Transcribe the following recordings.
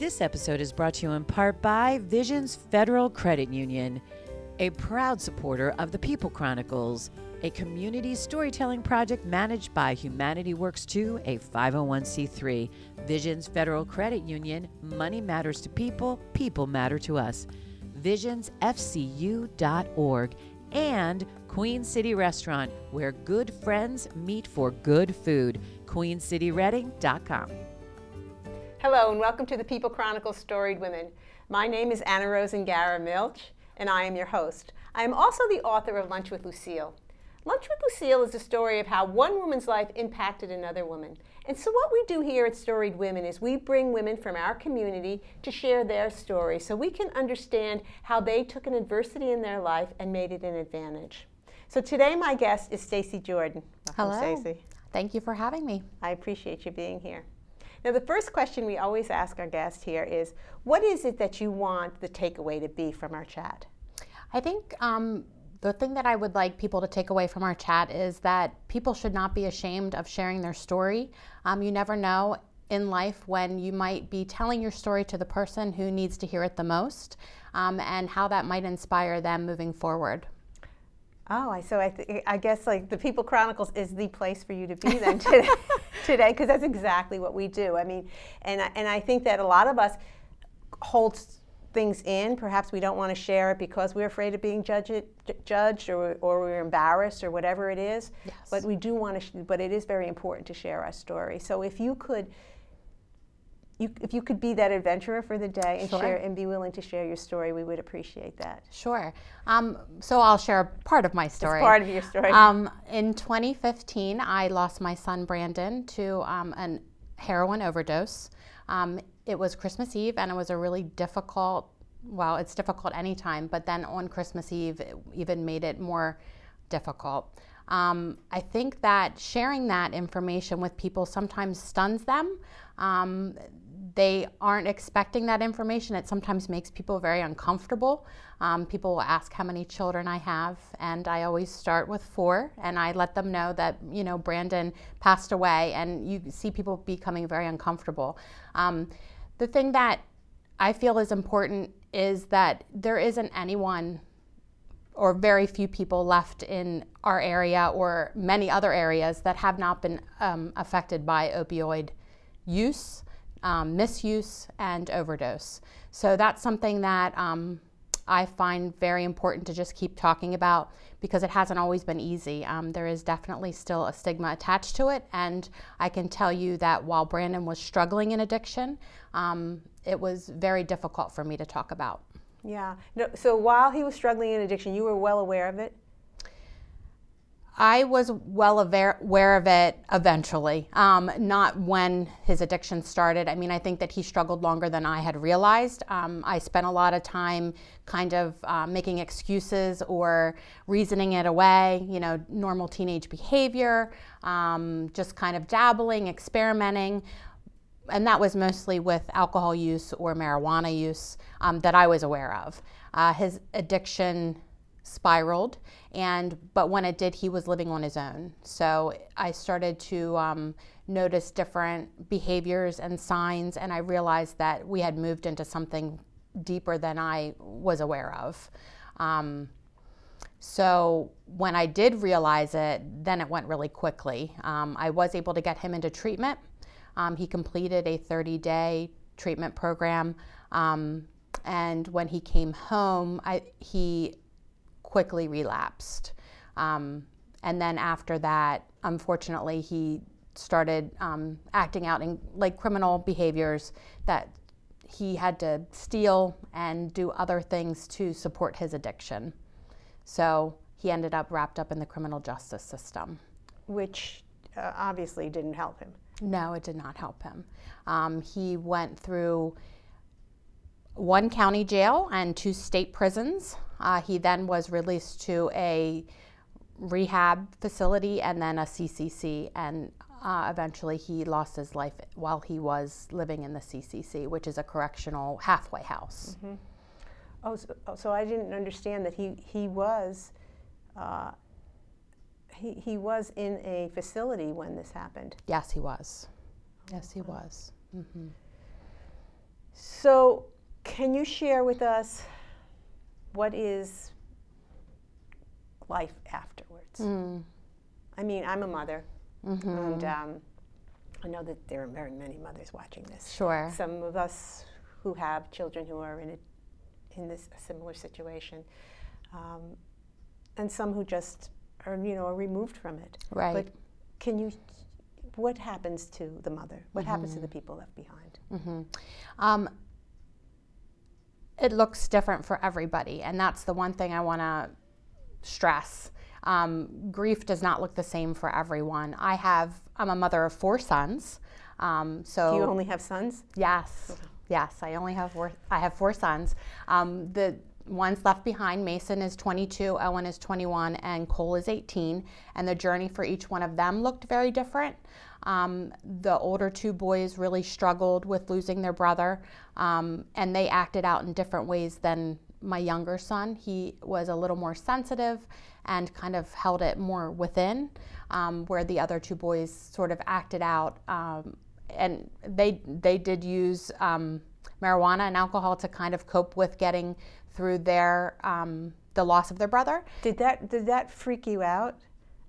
This episode is brought to you in part by Visions Federal Credit Union, a proud supporter of the People Chronicles, a community storytelling project managed by Humanity Works 2, a 501c3. Visions Federal Credit Union, money matters to people, people matter to us. visionsfcu.org and Queen City Restaurant, where good friends meet for good food. QueenCityReading.com. Hello, and welcome to the People Chronicle Storied Women. My name is Anna Rosengara Milch, and I am your host. I am also the author of Lunch with Lucille. Lunch with Lucille is a story of how one woman's life impacted another woman. And so, what we do here at Storied Women is we bring women from our community to share their story so we can understand how they took an adversity in their life and made it an advantage. So, today my guest is Stacy Jordan. Hello. Stacy. Thank you for having me. I appreciate you being here. Now, the first question we always ask our guests here is what is it that you want the takeaway to be from our chat? I think um, the thing that I would like people to take away from our chat is that people should not be ashamed of sharing their story. Um, you never know in life when you might be telling your story to the person who needs to hear it the most um, and how that might inspire them moving forward. Oh, I so I, th- I guess like the People Chronicles is the place for you to be then today, today because that's exactly what we do. I mean, and I, and I think that a lot of us hold things in. Perhaps we don't want to share it because we're afraid of being judged, judged or, or we're embarrassed or whatever it is. Yes. But we do want to. Sh- but it is very important to share our story. So if you could you, if you could be that adventurer for the day and Sure. share and be willing to share your story, we would appreciate that. Sure. Um, so I'll share part of my story. It's part of your story. Um, in 2015, I lost my son Brandon to um, an heroin overdose. Um, it was Christmas Eve, and it was a really difficult. Well, it's difficult anytime, but then on Christmas Eve, it even made it more difficult. Um, I think that sharing that information with people sometimes stuns them. Um, they aren't expecting that information. It sometimes makes people very uncomfortable. Um, people will ask how many children I have, and I always start with four, and I let them know that you know Brandon passed away, and you see people becoming very uncomfortable. Um, the thing that I feel is important is that there isn't anyone or very few people left in our area or many other areas that have not been um, affected by opioid use, um, misuse, and overdose. So that's something that um, I find very important to just keep talking about because it hasn't always been easy. Um, there is definitely still a stigma attached to it, and I can tell you that while Brandon was struggling in addiction, um, it was very difficult for me to talk about. Yeah. No, so while he was struggling in addiction, you were well aware of it. I was well aware, of it eventually, um, not when his addiction started. I mean, I think that he struggled longer than I had realized. Um, I spent a lot of time kind of uh, making excuses or reasoning it away, you know, normal teenage behavior, um, just kind of dabbling, experimenting. And that was mostly with alcohol use or marijuana use um, that I was aware of. Uh, his addiction spiraled and but when it did he was living on his own. So i started to um, notice different behaviors and signs and i realized that we had moved into something deeper than i was aware of. Um, so when i did realize it then it went really quickly. Um, i was able to get him into treatment. Um, he completed a 30 day treatment program. Um, and when he came home I, he quickly relapsed. Um, and then after that, unfortunately, he started um, acting out in like criminal behaviors that he had to steal and do other things to support his addiction. So he ended up wrapped up in the criminal justice system. which uh, obviously didn't help him. No, it did not help him. Um, he went through one county jail and two state prisons. Uh, he then was released to a rehab facility and then a CCC, and uh, eventually he lost his life while he was living in the CCC, which is a correctional halfway house. Oh, so, oh, so I didn't understand that he he was. Uh, he, he was in a facility when this happened. Yes, he was. Yes, he was. hmm So, can you share with us what is life afterwards? I mean, I'm a mother, and um, I know that there are very many mothers watching this. Sure. Some of us who have children who are in a, in this a similar situation, um, and some who just are you know are removed from it. Right. But can you? What happens to the mother? What happens to the people left behind? Um, it looks different for everybody, and that's the one thing I want to stress. Um, grief does not look the same for everyone. I have, I'm a mother of four sons. Um, so Do you only have sons? Yes, yes. I only have four. I have four sons. Um, the ones left behind, Mason is 22, Owen is 21, and Cole is 18. And the journey for each one of them looked very different. Um, the older two boys really struggled with losing their brother, um, and they acted out in different ways than my younger son. He was a little more sensitive and kind of held it more within, um, where the other two boys sort of acted out. Um, and they they did use um, marijuana and alcohol to kind of cope with getting through their um, the loss of their brother. Did that did that freak you out?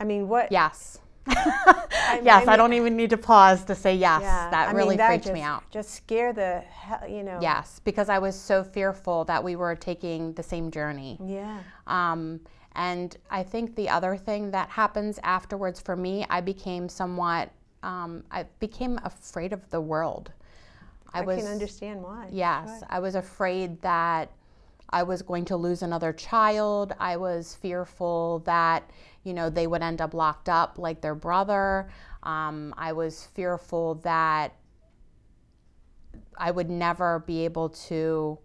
I mean, what? Yes. I, yes, I, mean- don't even need to pause to say yes. Yeah, that I really mean, that freaked just, me out. Just scare the hell, you know. Yes, because I was so fearful that we were taking the same journey. Yeah. Um, and I think the other thing that happens afterwards for me, I became somewhat, um, I became afraid of the world. I, can understand why. Yes, I was afraid that I was going to lose another child. I was fearful that, you know, they would end up locked up like their brother. Um, I was fearful that I would never be able to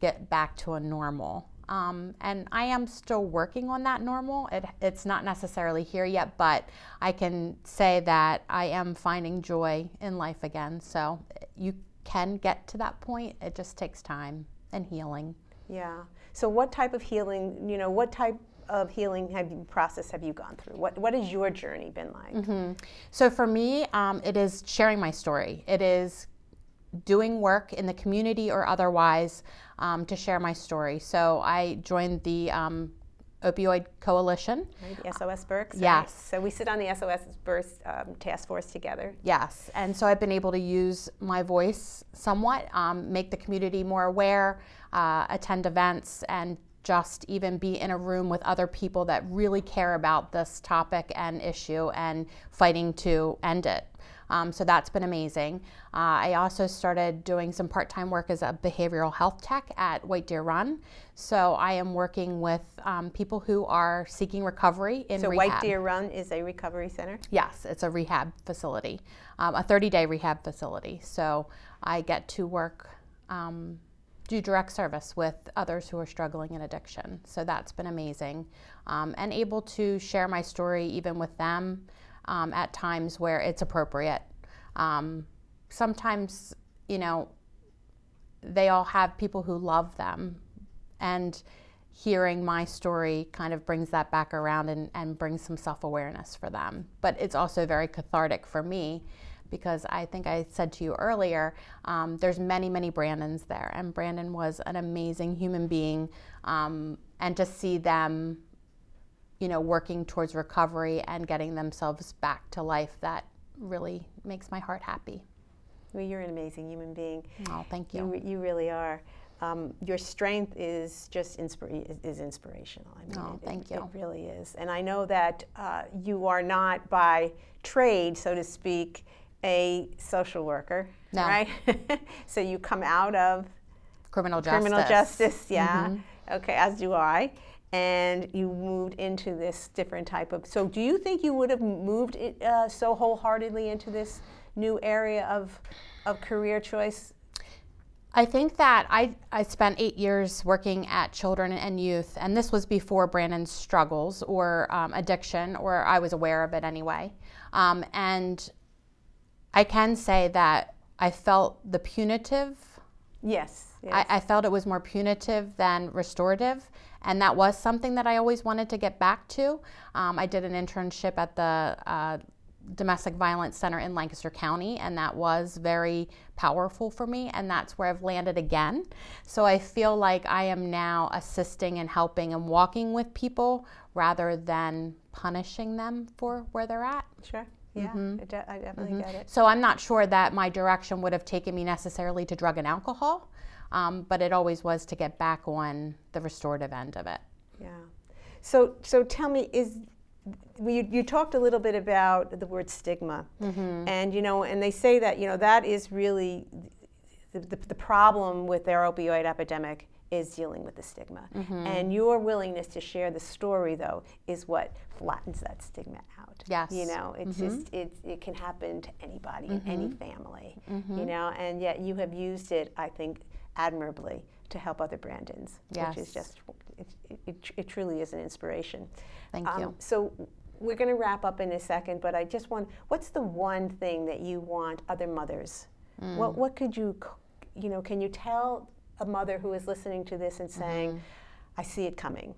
get back to a normal. Um, and I am still working on that normal. It, it's not necessarily here yet, but I can say that I am finding joy in life again. So you can get to that point. It just takes time and healing. Yeah. So, what type of healing? You know, what type of healing have you process have you gone through? What What has your journey been like? So for me, um, it is sharing my story. It is doing work in the community or otherwise um, to share my story. So I joined the um, Opioid Coalition. Right? The SOS Berks. Yes. So we sit on the SOS Berks um, task force together. Yes, and so I've been able to use my voice somewhat, um, make the community more aware, uh, attend events, and just even be in a room with other people that really care about this topic and issue and fighting to end it. Um, so that's been amazing. Uh, I also started doing some part time work as a behavioral health tech at White Deer Run. So I am working with um, people who are seeking recovery in So rehab. White Deer Run is a recovery center. Yes, it's a rehab facility, um, a 30 day rehab facility. So I get to work, um, do direct service with others who are struggling in addiction. So that's been amazing. Um, and able to share my story even with them um, at times where it's appropriate. Um, sometimes, you know, they all have people who love them. And hearing my story kind of brings that back around and, and brings some self awareness for them. But it's also very cathartic for me because I think I said to you earlier, um, there's many, many Brandons there. And Brandon was an amazing human being. Um, and to see them, you know, working towards recovery and getting themselves back to life, that really makes my heart happy. Well, you're an amazing human being. Oh, thank You, you. you really are. Um, your strength is just inspira- is, is inspirational. I mean, Oh, it- thank it, you. It really is. And I know that uh, you are not by trade, so to speak, a social worker, No. right? so you come out of Criminal justice. criminal justice, yeah. Mm-hmm. Okay, as do I. And you moved into this different type of. So, do you think you would have moved it, uh, so wholeheartedly into this new area of of career choice? I think that I, I spent eight years working at children and youth, and this was before Brandon's struggles or um, addiction, or I was aware of it anyway. Um, and I can say that I felt the punitive, Yes. yes. I, I felt it was more punitive than restorative. And that was something that I always wanted to get back to. Um, I did an internship at the uh, domestic violence center in Lancaster County, and that was very powerful for me, and that's where I've landed again. So I feel like I am now assisting and helping and walking with people rather than punishing them for where they're at. Sure. Yeah, mm-hmm. I, de- I definitely mm-hmm. get it. So I'm not sure that my direction would have taken me necessarily to drug and alcohol, um, but it always was to get back on the restorative end of it. Yeah. So, so tell me, is you, you talked a little bit about the word stigma, mm-hmm. and you know, and they say that you know that is really the, the, the problem with their opioid epidemic is dealing with the stigma, and your willingness to share the story though is what flattens that stigma out. Yes. You know, it's just it, it can happen to anybody in any family. You know, and yet you have used it, I think, admirably to help other Brandons, yes. which is just it, it, it, truly is an inspiration. Thank you. So we're going to wrap up in a second, but I just want what's the one thing that you want other mothers? Mm. What what could you you know, can you tell a mother who is listening to this and saying, Mm-hmm. I see it coming,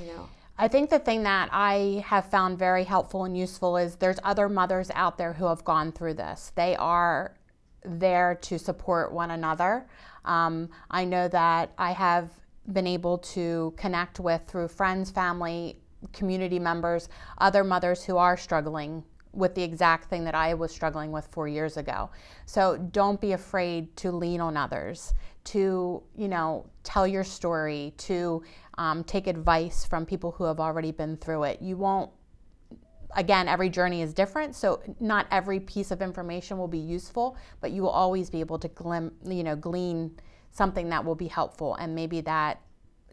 you know? I think the thing that I have found very helpful and useful is there's other mothers out there who have gone through this. They are there to support one another. Um, I know that I have been able to connect with through friends, family, community members, other mothers who are struggling with the exact thing that I was struggling with four years ago. So don't be afraid to lean on others, to you know tell your story, to um, take advice from people who have already been through it. You won't. Again, every journey is different, so not every piece of information will be useful, but you will always be able to glim, you know, glean something that will be helpful, and maybe that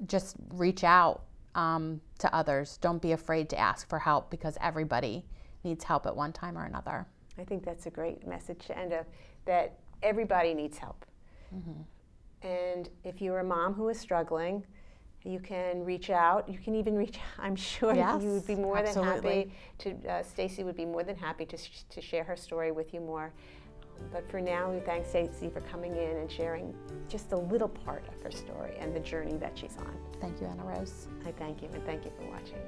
just reach out um, to others. Don't be afraid to ask for help because everybody needs help at one time or another. I think that's a great message to end up that everybody needs help. And if you're a mom who is struggling, you can reach out. You can even reach. I'm sure Yes, you would be more than absolutely. happy to. Uh, Stacy would be more than happy to, sh- to share her story with you more. But for now, we thank Stacy for coming in and sharing just a little part of her story and the journey that she's on. Thank you, Anna Rose. I thank you and thank you for watching.